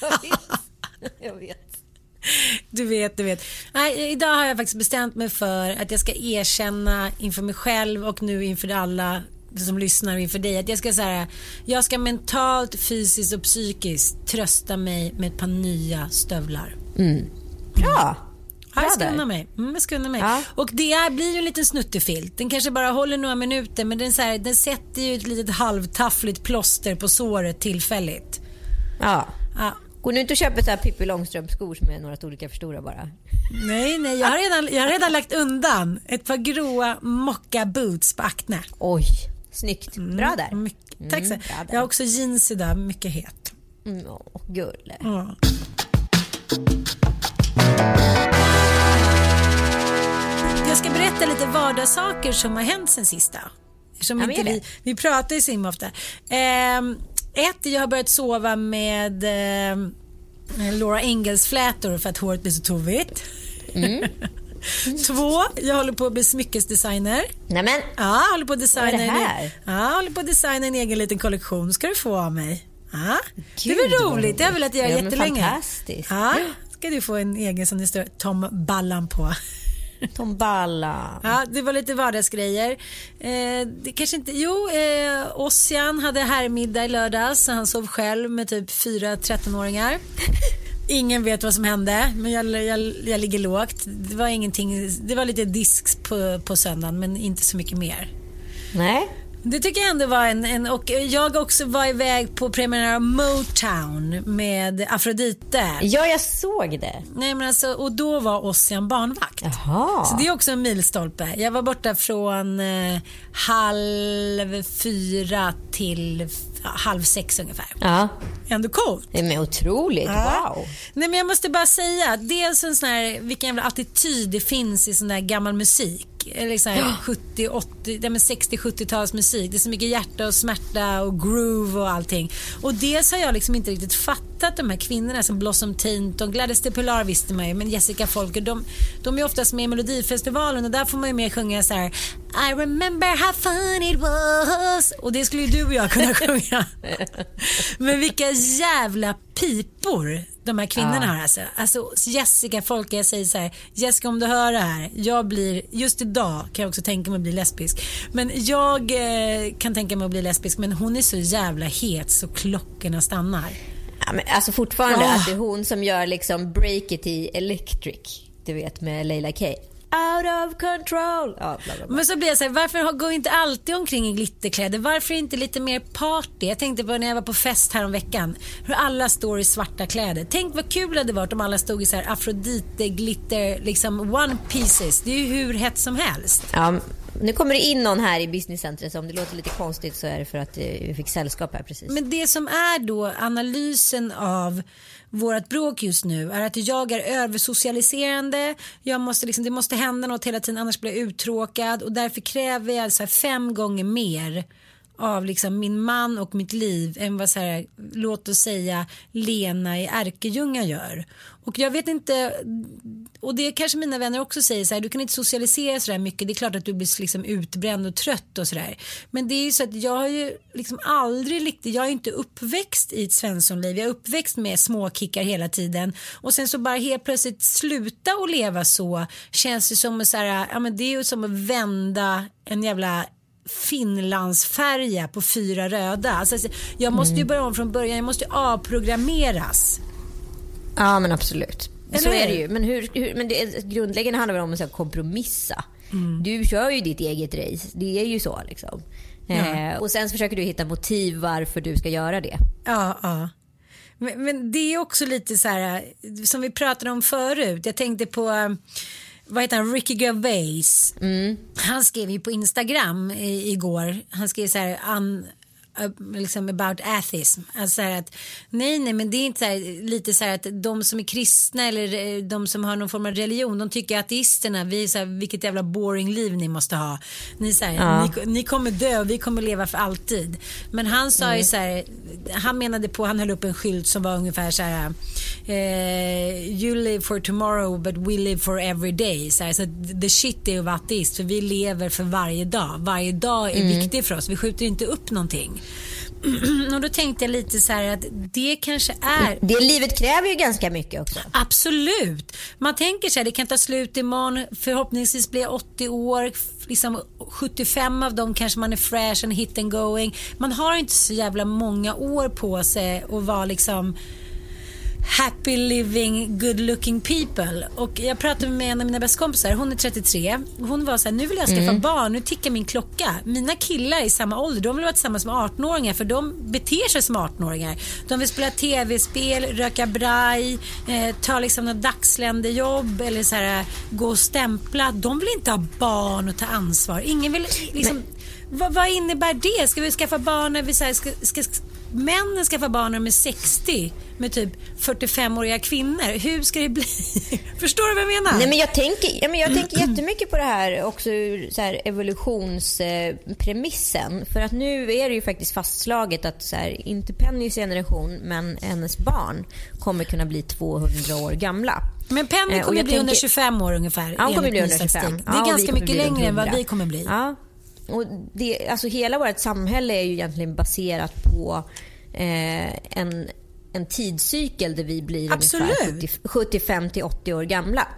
Jag vet. Jag vet. Du vet, du vet. Nej, idag har jag faktiskt bestämt mig för att jag ska erkänna inför mig själv och nu inför alla som lyssnar och inför dig att jag ska säga jag ska mentalt, fysiskt och psykiskt trösta mig med ett par nya stövlar. Bra. Ja, jag ska unna mig. Mm, jag ska unna mig. Ja. Och det är, blir ju en liten snuttefilt. Den kanske bara håller några minuter men den, så här, den sätter ju ett litet halvtaffligt plåster på såret tillfälligt. Ja. Ja. Gå nu inte och köp ett så här Pippi Långstrump-skor som är några storlekar för stora bara. Nej, nej, jag har, redan, jag har redan lagt undan ett par gråa mocka boots på Acne. Oj, snyggt. Bra där. Mycket, tack så Mm. Jag har också jeans idag, mycket het. Mm, åh, gulle. Ja. Jag ska berätta lite vardagssaker som har hänt sen sista. Som Ja, inte vi, vi pratar ju så himla ofta. Ehm, ett, jag har börjat sova med ehm, Laura Engels flätor för att håret blir så tovigt. Mm. Två, jag håller på att bli smyckesdesigner. Nämen, Ja, håller på att designa, Vad är det en, här? ja, håller på att designa en egen liten kollektion. ska du få av mig. Ja, det Gud, väl vad roligt. Det har jag velat göra Ja, jättelänge. fantastiskt. Ja, ska du få en egen som det står Tom Ballan på. Tom Balla. Ja, det var lite vardagsgrejer. Eh, det kanske inte... Jo, eh, Ossian hade herrmiddag i lördags. så Han sov själv med typ fyra 13-åringar. Ingen vet vad som hände, men jag, jag, jag ligger lågt. Det var ingenting. Det var lite disk på, på söndagen, men inte så mycket mer. Nej. Det tycker jag ändå var en, en och jag också var iväg på premiär av Motown med Afrodite. Ja, jag såg det. Nej men alltså, och då var Ossian barnvakt. Jaha. Så det är också en milstolpe. Jag var borta från eh, halv fyra till halv sex ungefär. Ja, Ändå coolt. det är otroligt. Ja. Wow. Nej men jag måste bara säga, dels en sån här, vilken jävla attityd det finns i sån där gammal musik. Eller så här 70, 80, nej men 60-70-tals musik. Det är så mycket hjärta och smärta och groove och allting. Och dels har jag liksom inte riktigt fattat de här kvinnorna som Blossom Taint och Gladys de Pilar visste man ju, men Jessica Folker, de, de är oftast med i Melodifestivalen och där får man ju mer sjunga så här I remember how fun it was. Och det skulle ju du och jag kunna sjunga. men vilka jävla pipor de här kvinnorna har alltså. Alltså Jessica Folke, jag säger så här, Jessica om du hör det här, jag blir, just idag kan jag också tänka mig att bli lesbisk. Men jag eh, kan tänka mig att bli lesbisk men hon är så jävla het så klockorna stannar. Ja, men alltså fortfarande Ah. att det är hon som gör liksom break it i Electric. Du vet med Leila K. Out of control. Ja, bla, bla, bla. Men så blir jag så här, varför går inte alltid omkring i glitterkläder? Varför inte lite mer party? Jag tänkte på när jag var på fest här om veckan hur alla står i svarta kläder. Tänk vad kul det hade varit om alla stod i så här afrodite, glitter, liksom one pieces. Det är ju hur hett som helst. Ja, nu kommer det in någon här i businesscentret så om det låter lite konstigt så är det för att eh, vi fick sällskap här precis. Men det som är då analysen av vårt bråk just nu är att jag är översocialiserande. Jag måste liksom, det måste hända något hela tiden annars blir jag uttråkad och därför kräver jag så här fem gånger mer av liksom min man och mitt liv än vad så här, låt oss säga Lena i Ärkejunga gör. Och jag vet inte, och det kanske mina vänner också säger så här, du kan inte socialisera så där mycket, det är klart att du blir liksom utbränd och trött och sådär. Men det är ju så att jag har ju liksom aldrig riktigt, jag är inte uppväxt i ett svenssonliv, jag är uppväxt med småkickar hela tiden och sen så bara helt plötsligt sluta att leva så känns det som så här, ja men det är ju som att vända en jävla Finlandsfärja på fyra röda. Alltså, jag måste ju börja om från början, jag måste ju avprogrammeras. Ja men absolut. Eller så är det ju. Men, hur, hur, men det grundläggande handlar väl om att här, kompromissa. Mm. Du kör ju ditt eget race. Det är ju så liksom. Eh, och sen försöker du hitta motiv varför du ska göra det. Ja, ja. Men, men det är också lite så här som vi pratade om förut. Jag tänkte på vad heter han, Ricky Gervais. Han skrev ju på Instagram i, igår, han skrev så här, un, liksom about atheism. Alltså att, nej, nej, men det är inte så här, lite så här att de som är kristna eller eh, de som har någon form av religion, de tycker ateisterna, vi är så här, vilket jävla boring liv ni måste ha. Ni, så här, Ja. ni, ni kommer dö och vi kommer leva för alltid. Men han sa ju så här, han menade på, han höll upp en skylt som var ungefär så här, eh, you live for tomorrow but we live for every day. Så, här, så the shit är att vara ateist för vi lever för varje dag. Varje dag är viktig för oss, vi skjuter inte upp någonting. och då tänkte jag lite så här att det kanske är Det livet kräver ju ganska mycket också. Absolut. Man tänker sig det kan ta slut imorgon. Förhoppningsvis blir jag 80 år. Liksom 75 av dem kanske man är fresh and hit and going. Man har inte så jävla många år på sig att vara liksom happy living good looking people. Och jag pratade med en av mina bästa kompisar, hon är 33. Hon var så här, nu vill jag skaffa barn, nu tickar min klocka. Mina killar i samma ålder, de vill vara tillsammans med 18-åringar för de beter sig som 18-åringar. De vill spela tv-spel, röka braj, eh, ta liksom något dagsländejobb eller så här, gå och stämpla. De vill inte ha barn och ta ansvar. Ingen vill liksom... Vad, vad innebär det? Ska vi skaffa barn när vi så här, ska, ska, männen skaffa barn när de är 60 med typ 45-åriga kvinnor? Hur ska det bli? Förstår du vad jag menar? Nej, men jag, tänker, ja, men jag tänker jättemycket på det här också ur så här evolutionspremissen. För att nu är det ju faktiskt fastslaget att så här, inte Pennys generation men hennes barn kommer kunna bli 200 år gamla. Men Penny Eh, kommer jag bli tänker- 125 år ungefär. Ja, hon kommer bli 125. statistik. Det Ja, är ganska mycket längre än vad 100. vi kommer bli. Ja. Och det, alltså hela vårt samhälle är ju egentligen baserat på eh, en, en tidscykel där vi blir Absolut. ungefär 70 75 till 80 år gamla.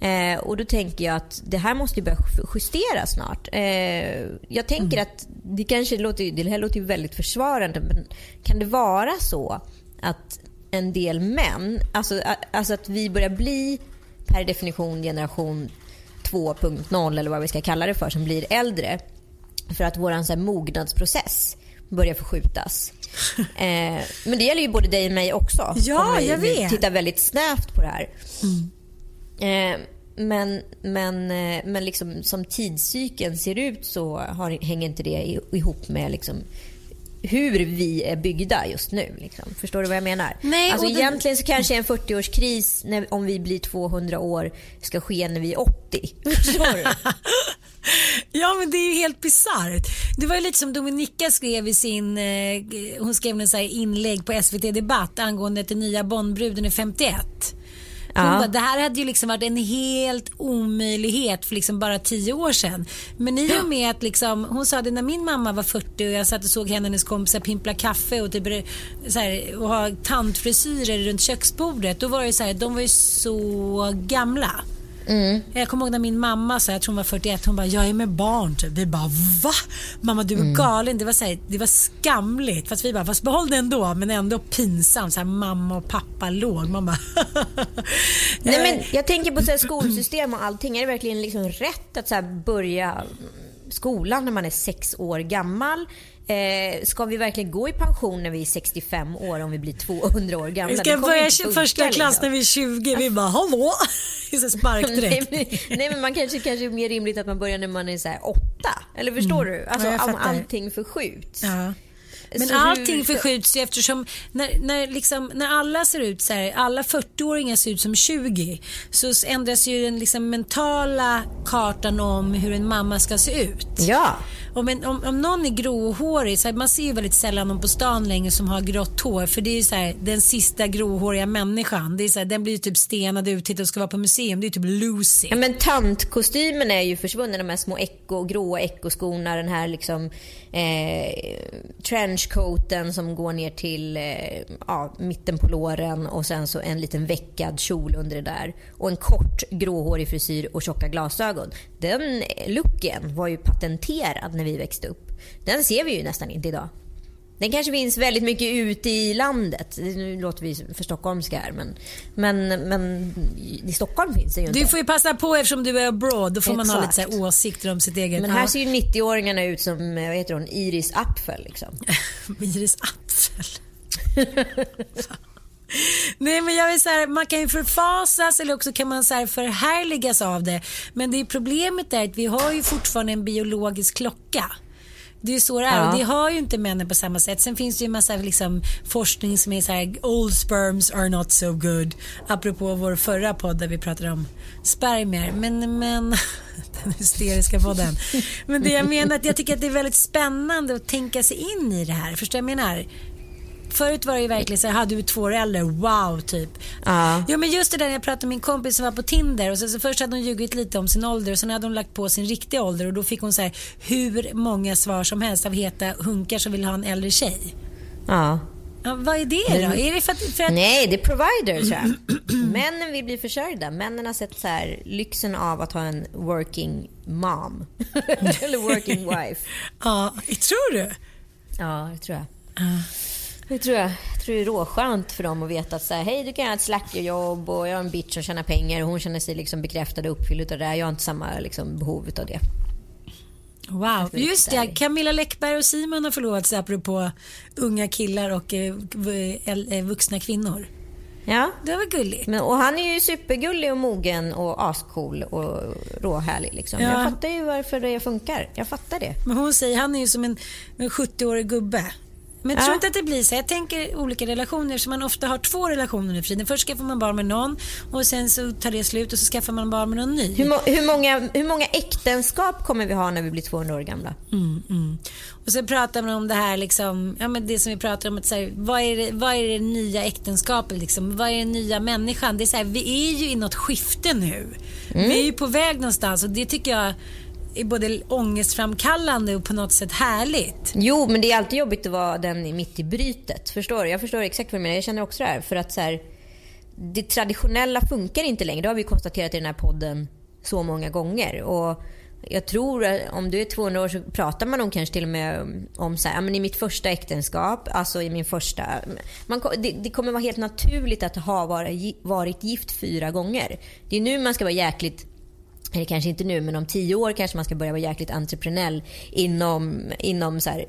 Mm. Eh, och då tänker jag att det här måste ju börja justeras snart. Eh, jag tänker Mm. att det kanske låter, det här låter väldigt försvarande men kan det vara så att en del män, alltså, alltså att vi börjar bli per definition generation 2.0 eller vad vi ska kalla det för som blir äldre för att vår så här, mognadsprocess börjar förskjutas. eh, men det gäller ju både dig och mig också. Ja, vi, jag vet. tittar väldigt snävt på det här. Eh, men men, eh, men liksom, som tidscykeln ser ut så har, hänger inte det ihop med liksom, hur vi är byggda just nu. Liksom. Förstår du vad jag menar? Nej, alltså, det- Egentligen så kanske en 40-årskris när, om vi blir 200 år ska ske när vi är 80. Förstår du? Ja men det är ju helt bisarrt. Det var ju lite som Dominika skrev i sin, eh, hon skrev en så inlägg på SVT Debatt angående att den nya Bondbruden är 51. Hon Ja. bara, det här hade ju liksom varit en helt omöjlighet för liksom bara tio år sedan. Men i och med att liksom, hon sa det när min mamma var 40 och jag satt och såg henne och hennes kompisar pimpla kaffe och, typ, så här, och ha tantfrisyrer runt köksbordet. Då var det så här, de var ju så gamla. Jag kommer ihåg när min mamma sa, jag tror hon var 41, hon bara jag är med barn typ. Vi bara va? Mamma du är galen. Det var, så här, det var skamligt. Fast vi bara fast behåll det ändå men ändå pinsamt. Så här, mamma och pappa låg. Bara Nej, Eh, men jag tänker på så här skolsystem och allting. Är det verkligen liksom rätt att så här börja skolan när man är sex år gammal? Eh, ska vi verkligen gå i pension när vi är 65 år om vi blir 200 år gamla? Vi ska börja första klass liksom. när vi är 20. Vi bara hallå? Det är så spark Nej men, nej men man kanske, kanske är mer rimligt att man börjar när man är så här åtta. Eller förstår du? Alltså Mm. Ja, allting förskjuts. Ja. Men Så hur allting ska- förskjuts ju eftersom när, när, liksom, när alla ser ut så här, alla 40-åringar ser ut som 20 så ändras ju den liksom mentala kartan om hur en mamma ska se ut. Ja. Om, en, om, om någon är gråhårig, så här, man ser ju väldigt sällan någon på stan längre som har grått hår för det är ju så här, den sista gråhåriga människan. Det är så här, den blir ju typ stenad ut till att ska vara på museum. Det är ju typ Lucy. Ja, men tantkostymen är ju försvunnen, de här små eko, gråa ekoskorna, den här liksom eh, trenchcoaten som går ner till eh, ja, mitten på låren och sen så en liten veckad kjol under det där och en kort gråhårig frisyr och tjocka glasögon. Den looken var ju patenterad när vi växte upp. Den ser vi ju nästan inte idag. Den kanske finns väldigt mycket ute i landet. Nu låter vi för stockholmska här men, men, men i Stockholm finns det ju inte. Du får ju passa på eftersom du är abroad. Då får man ha lite Exakt. så här åsikter om sitt eget. Men här ser ju 90-åringarna ut som vad heter hon, Iris Apfel. Liksom. Iris Apfel. Nej men jag vill så här, man kan ju förfasas eller också kan man så här förhärligas av det. Men det är problemet är att vi har ju fortfarande en biologisk klocka. Det är så det är Ja. och det har ju inte männen på samma sätt. Sen finns det ju en massa liksom, forskning som är så här old sperms are not so good. Apropå vår förra podd där vi pratade om spermier. Men, men den hysteriska podden. Men det jag menar att jag tycker att det är väldigt spännande att tänka sig in i det här. Förstår jag menar? Förut var det ju verkligen så här, "Ha, du är två år äldre, wow typ. Ja. Ja men just det där när jag pratade med min kompis som var på Tinder och så, så först hade hon ljugit lite om sin ålder och sen hade hon lagt på sin riktiga ålder och då fick hon så här hur många svar som helst av heta hunkar som vill ha en äldre tjej. Ja. Ja, vad är det då? Är det för att, för att Nej, det är provider tror jag. Männen vill bli försörjda. Männen har sett så här, lyxen av att ha en working mom. Eller working wife. ja, tror du? Ja, det tror jag. Det tror jag. jag tror det är råskönt för dem att veta att så här, hej du kan göra ett slackerjobb och jag är en bitch som tjänar pengar och hon känner sig liksom bekräftad och uppfylld av det här. Jag har inte samma liksom, behov av det. Wow, blir just det. Camilla Läckberg och Simon har förlovat sig apropå unga killar och eh, eh, vuxna kvinnor. Ja. Det var gulligt. Men, och han är ju supergullig och mogen och ascool och råhärlig. Liksom. Ja. Jag fattar ju varför det funkar. Jag fattar det. Men hon säger han är ju som en, en 70-årig gubbe. Men jag Ja. tror inte att det blir så. Jag tänker olika relationer som man ofta har två relationer nu för tiden. Först skaffar man barn med någon och sen så tar det slut och så skaffar man barn med någon ny. Hur, må, hur, många, hur många äktenskap kommer vi ha när vi blir 200 år gamla? Mm, mm. Och sen pratar man om det här liksom, ja men det som vi pratar om att så här, vad, är det, vad är det nya äktenskapet liksom? Vad är den nya människan? Det är så här, vi är ju i något skifte nu. Vi är ju på väg någonstans och det tycker jag är både ångestframkallande och på något sätt härligt. Jo, men det är alltid jobbigt att vara den mitt i brytet. Förstår du? Jag förstår exakt vad du menar. Jag känner också det här. För att så här, det traditionella funkar inte längre. Det har vi konstaterat i den här podden så många gånger. Och jag tror att om du är 200 år så pratar man om kanske till och med om så här, men i mitt första äktenskap, alltså i min första... Man, det, det kommer vara helt naturligt att ha varit gift fyra gånger. Det är nu man ska vara jäkligt eller kanske inte nu, men om tio år kanske man ska börja vara jäkligt entreprenell inom, inom så här,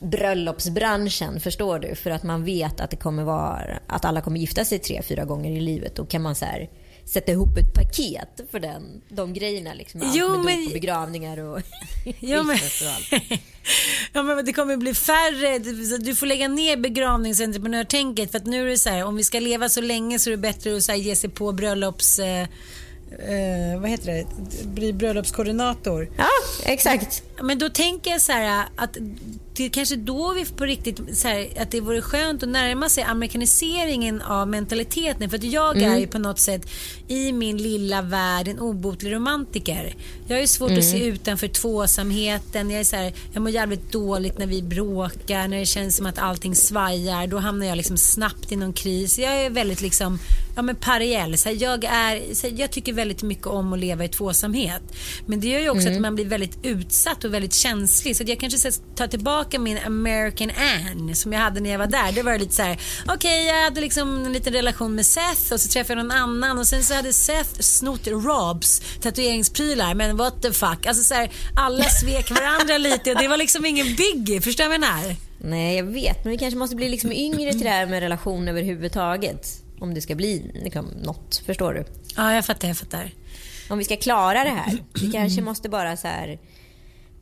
bröllopsbranschen, förstår du? För att man vet att det kommer vara, att alla kommer gifta sig tre, fyra gånger i livet. Då kan man så här, sätta ihop ett paket för den, de grejerna. Liksom, allt Jo, med men- och begravningar och men, skilsmässor och allt. ja, men det kommer bli färre. Du- Du får lägga ner begravningsentreprenörtänket för att nu är det så här, om vi ska leva så länge så är det bättre att så här, ge sig på bröllops... Eh, eh, vad heter det? Bli bröllopskoordinator. Ja, exakt. Men då tänker jag så här att det är kanske då vi på riktigt, så här, att det vore skönt att närma sig amerikaniseringen av mentaliteten. För att jag är ju på något sätt i min lilla värld en obotlig romantiker. Jag är svårt att se utanför tvåsamheten. Jag, är så här, jag mår jävligt dåligt när vi bråkar, när det känns som att allting svajar. Då hamnar jag liksom snabbt i någon kris. Jag är väldigt liksom, ja men pariell. Så här, jag, är, så här, jag tycker väldigt mycket om att leva i tvåsamhet. Men det gör ju också att man blir väldigt utsatt och väldigt känslig. Så jag kanske ska ta tillbaka min American Anne som jag hade när jag var där. Det var lite så här, okej jag hade liksom en liten relation med Seth och så träffade jag någon annan och sen så hade Seth snott Robs tatueringsprylar. Men what the fuck. Alltså så här, alla svek varandra lite och det var liksom ingen biggie. Förstår du vad jag menar? Nej, jag vet. Men vi kanske måste bli liksom yngre till det här med relation överhuvudtaget. Om det ska bli liksom, något. Förstår du? Ja, jag fattar, jag fattar. om vi ska klara det här. Vi kanske måste bara så här...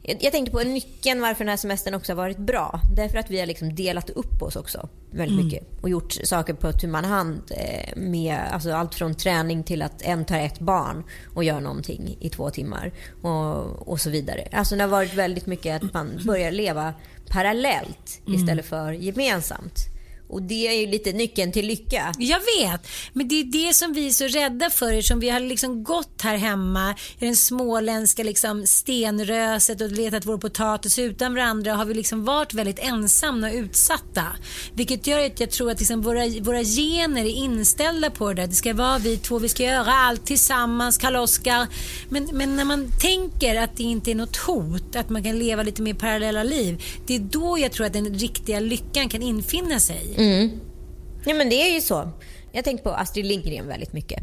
Jag, tänkte på nyckeln varför den här semestern också har varit bra. Därför att vi har liksom delat upp oss också väldigt mycket. Och gjort saker på tu man hand. eh, Med alltså allt från träning till att en tar ett barn och gör någonting i två timmar. Och, och så vidare. Alltså det har varit väldigt mycket att man börjar leva parallellt istället för gemensamt. Och det är ju lite nyckeln till lycka. Jag vet, men det är det som vi är så rädda för som vi har liksom gått här hemma i den småländska liksom stenröset och letat vår potatis utan varandra har vi liksom varit väldigt ensamma och utsatta. Vilket gör att jag tror att liksom våra, våra gener är inställda på det där. Det ska vara vi två, vi ska göra allt tillsammans, Karl-Oskar. Men, men när man tänker att det inte är något hot, att man kan leva lite mer parallella liv. Det är då jag tror att den riktiga lyckan kan infinna sig. Mm, Ja, men det är ju så. Jag tänker på Astrid Lindgren väldigt mycket.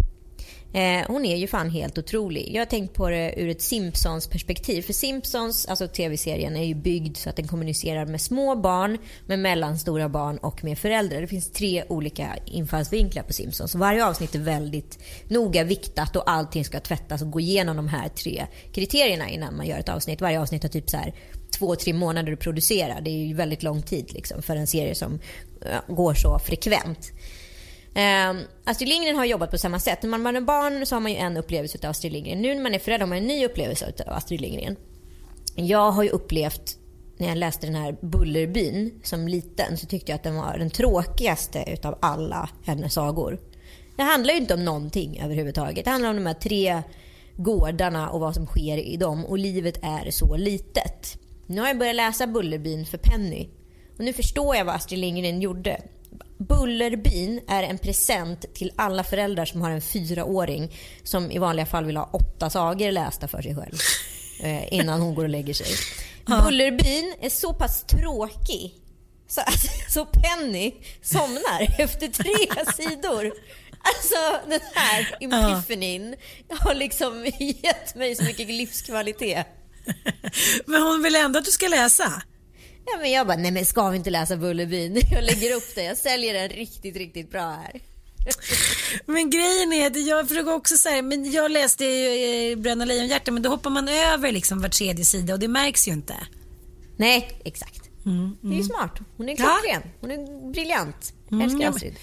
Eh, hon är ju fan helt otrolig. Jag har tänkt på det ur ett Simpsons perspektiv. För Simpsons, alltså tv-serien, är ju byggd så att den kommunicerar med små barn, med mellanstora barn och med föräldrar. Det finns tre olika infallsvinklar på Simpsons. Varje avsnitt är väldigt noga viktat och allting ska tvättas och gå igenom de här tre kriterierna innan man gör ett avsnitt. Varje avsnitt har typ så här två, tre månader att producera. Det är ju väldigt lång tid liksom, för en serie som Eh, går så frekvent. Eh, Astrid Lindgren har jobbat på samma sätt. När man är barn så har man ju en upplevelse av Astrid Lindgren. Nu när man är förälder har man en ny upplevelse av Astrid Lindgren. Jag har ju upplevt när jag läste den här Bullerbyn som liten så tyckte jag att den var den tråkigaste utav alla hennes sagor. Det handlar ju inte om någonting överhuvudtaget. Det handlar om de här tre gårdarna och vad som sker i dem och livet är så litet. Nu har jag börjat läsa Bullerbyn för Penny och nu förstår jag vad Astrid Lindgren gjorde. Bullerbyn är en present till alla föräldrar som har en fyraåring som i vanliga fall vill ha åtta sagor lästa för sig själv eh, innan hon går och lägger sig. Bullerbyn är så pass tråkig så, så Penny somnar efter tre sidor. Alltså den här epifenin har liksom gett mig så mycket livskvalitet. Men hon vill ändå att du ska läsa? Ja, men jag bara, nej men ska vi inte läsa Bullerbyn? Jag lägger upp det, jag säljer den riktigt, riktigt bra här. Men grejen är att jag försöker också säga, men jag läste ju eh, Bröderna Lejonhjärta men då hoppar man över liksom var tredje sida och det märks ju inte. Nej, exakt. Mm, mm. Det är ju smart. Hon är klockren. Hon är briljant. Jag älskar mm, Astrid.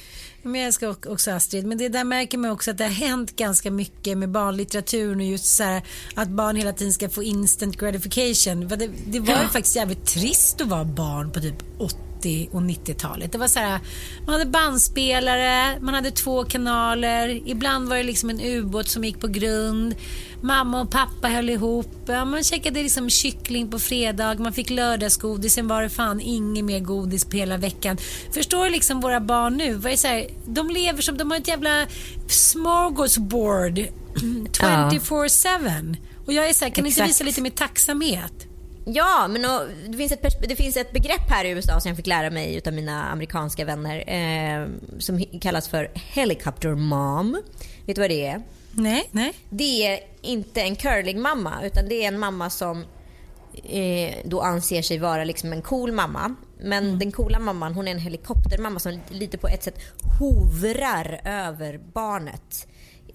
Men jag älskar också Astrid. Men det där märker man också att det har hänt ganska mycket med barnlitteraturen och just så här att barn hela tiden ska få instant gratification. Det, det var ju faktiskt jävligt trist att vara barn på typ 80 80 och 90-talet. Det var så här, man hade bandspelare, man hade två kanaler, ibland var det liksom en ubåt som gick på grund. Mamma och pappa höll ihop. Man käkade liksom kyckling på fredag, man fick lördagsgodis, sen var det fan inget mer godis på hela veckan. Förstår liksom våra barn nu? Vad är så här, de lever som, de har ett jävla smorgasbord 24-7. Och jag är så här, kan Exakt. inte visa lite mer tacksamhet? Ja, men och, det, finns ett, det finns ett begrepp här i USA som jag fick lära mig av mina amerikanska vänner eh, som kallas för helicopter mom. Vet du vad det är? Nej, nej. Det är inte en curlingmamma utan det är en mamma som eh, då anser sig vara liksom en cool mamma. Men mm. den coola mamman hon är en helikoptermamma som lite på ett sätt hovrar över barnet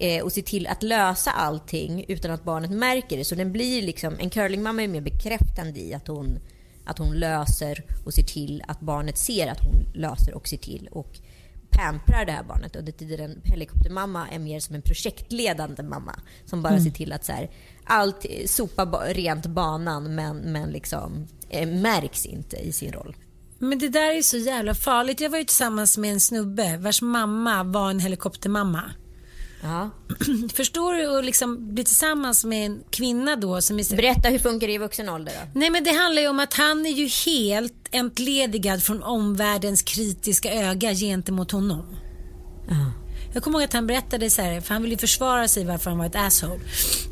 eh, och se till att lösa allting utan att barnet märker det. Så den blir liksom, en curlingmamma är mer bekräftande i att hon, att hon löser och ser till att barnet ser att hon löser och ser till och pamprar det här barnet. Och det tider en helikoptermamma är mer som en projektledande mamma som bara mm. ser till att så här, allt sopa rent banan men, men liksom eh, märks inte i sin roll. Men det där är så jävla farligt. Jag var ju tillsammans med en snubbe vars mamma var en helikoptermamma. Ja. Förstår du att liksom bli tillsammans med en kvinna då som är... Berätta hur funkar det i vuxen ålder då? Nej men det handlar ju om att han är ju helt entledigad från omvärldens kritiska öga gentemot honom. Ja. Jag kommer ihåg att han berättade så här, för han ville försvara sig varför han var ett asshole.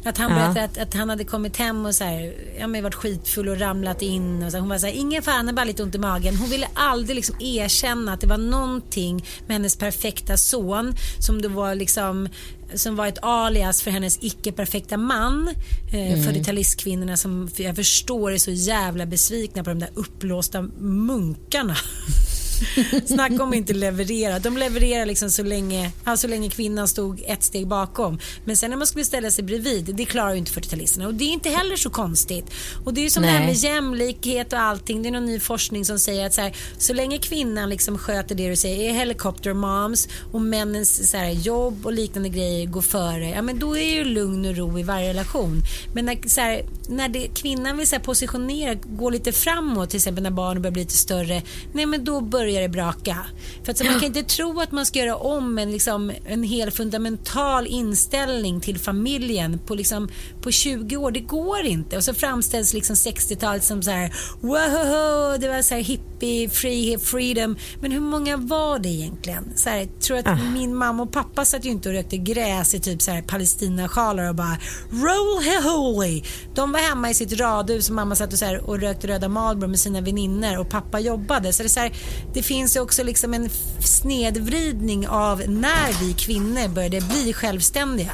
Att han ja. berättade att, att, han hade kommit hem och så här, ja, men varit skitfull och ramlat in. Och så. Hon var så här, ingen fan, bara lite ont i magen. Hon ville aldrig liksom erkänna att det var någonting med hennes perfekta son som det var liksom som var ett alias för hennes icke-perfekta man. Eh, mm. 40-talistkvinnorna som jag förstår är så jävla besvikna på de där upplåsta munkarna. Snacka om inte leverera. De levererar liksom så länge, alltså länge kvinnan stod ett steg bakom. Men sen när man skulle ställa sig bredvid, det klarar ju inte 40-talisterna. Och det är inte heller så konstigt. Och det är ju som Nej. det här med jämlikhet och allting. Det är någon ny forskning som säger att så, här, så länge kvinnan liksom sköter det du säger, är helicopter moms och männens så här, jobb och liknande grejer går före, ja men då är ju lugn och ro i varje relation. Men när, så här, när det, kvinnan vill så positionera, gå lite framåt, till exempel när barnen börjar bli lite större, nej men då börjar börjar det braka. För att så man kan inte tro att man ska göra om en, liksom, en hel fundamental inställning till familjen på, liksom, på 20 år. Det går inte. Och så framställs liksom 60-talet som så här, wow, det var så här hippie, free, freedom. Men hur många var det egentligen? Så här, tror att ah. min mamma och pappa satt ju inte och rökte gräs i typ så här palestinasjalar och bara roll holy. De var hemma i sitt radhus och mamma satt och, så här, och rökte röda Marlboro med sina vänner och pappa jobbade. Så det, är så här, det det finns också liksom en snedvridning av när vi kvinnor började bli självständiga.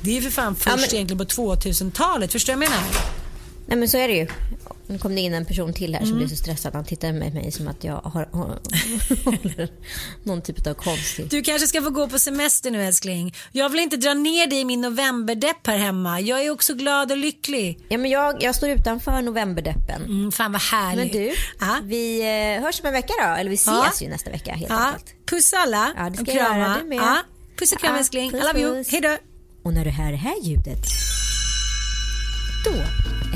Det är ju för fan först ja, men... egentligen på 2000-talet. Förstår du vad jag menar? Nej men så är det ju. Nu kom det in en person till här som mm. blir så stressad. Han tittar med mig som att jag har, har, håller någon typ av konstig... Du kanske ska få gå på semester nu älskling. Jag vill inte dra ner dig i min novemberdepp här hemma. Jag är också glad och lycklig. Ja, men jag, jag står utanför novemberdeppen. Mm, fan vad härligt. Men du, ja. vi eh, hörs om en vecka då. Eller vi ses ja. ju nästa vecka helt ja. enkelt. Puss alla ja, det ska och krama. Jag göra, du med. Ja. Puss och kram älskling. I love you. Hej då. Och när du hör det här ljudet, då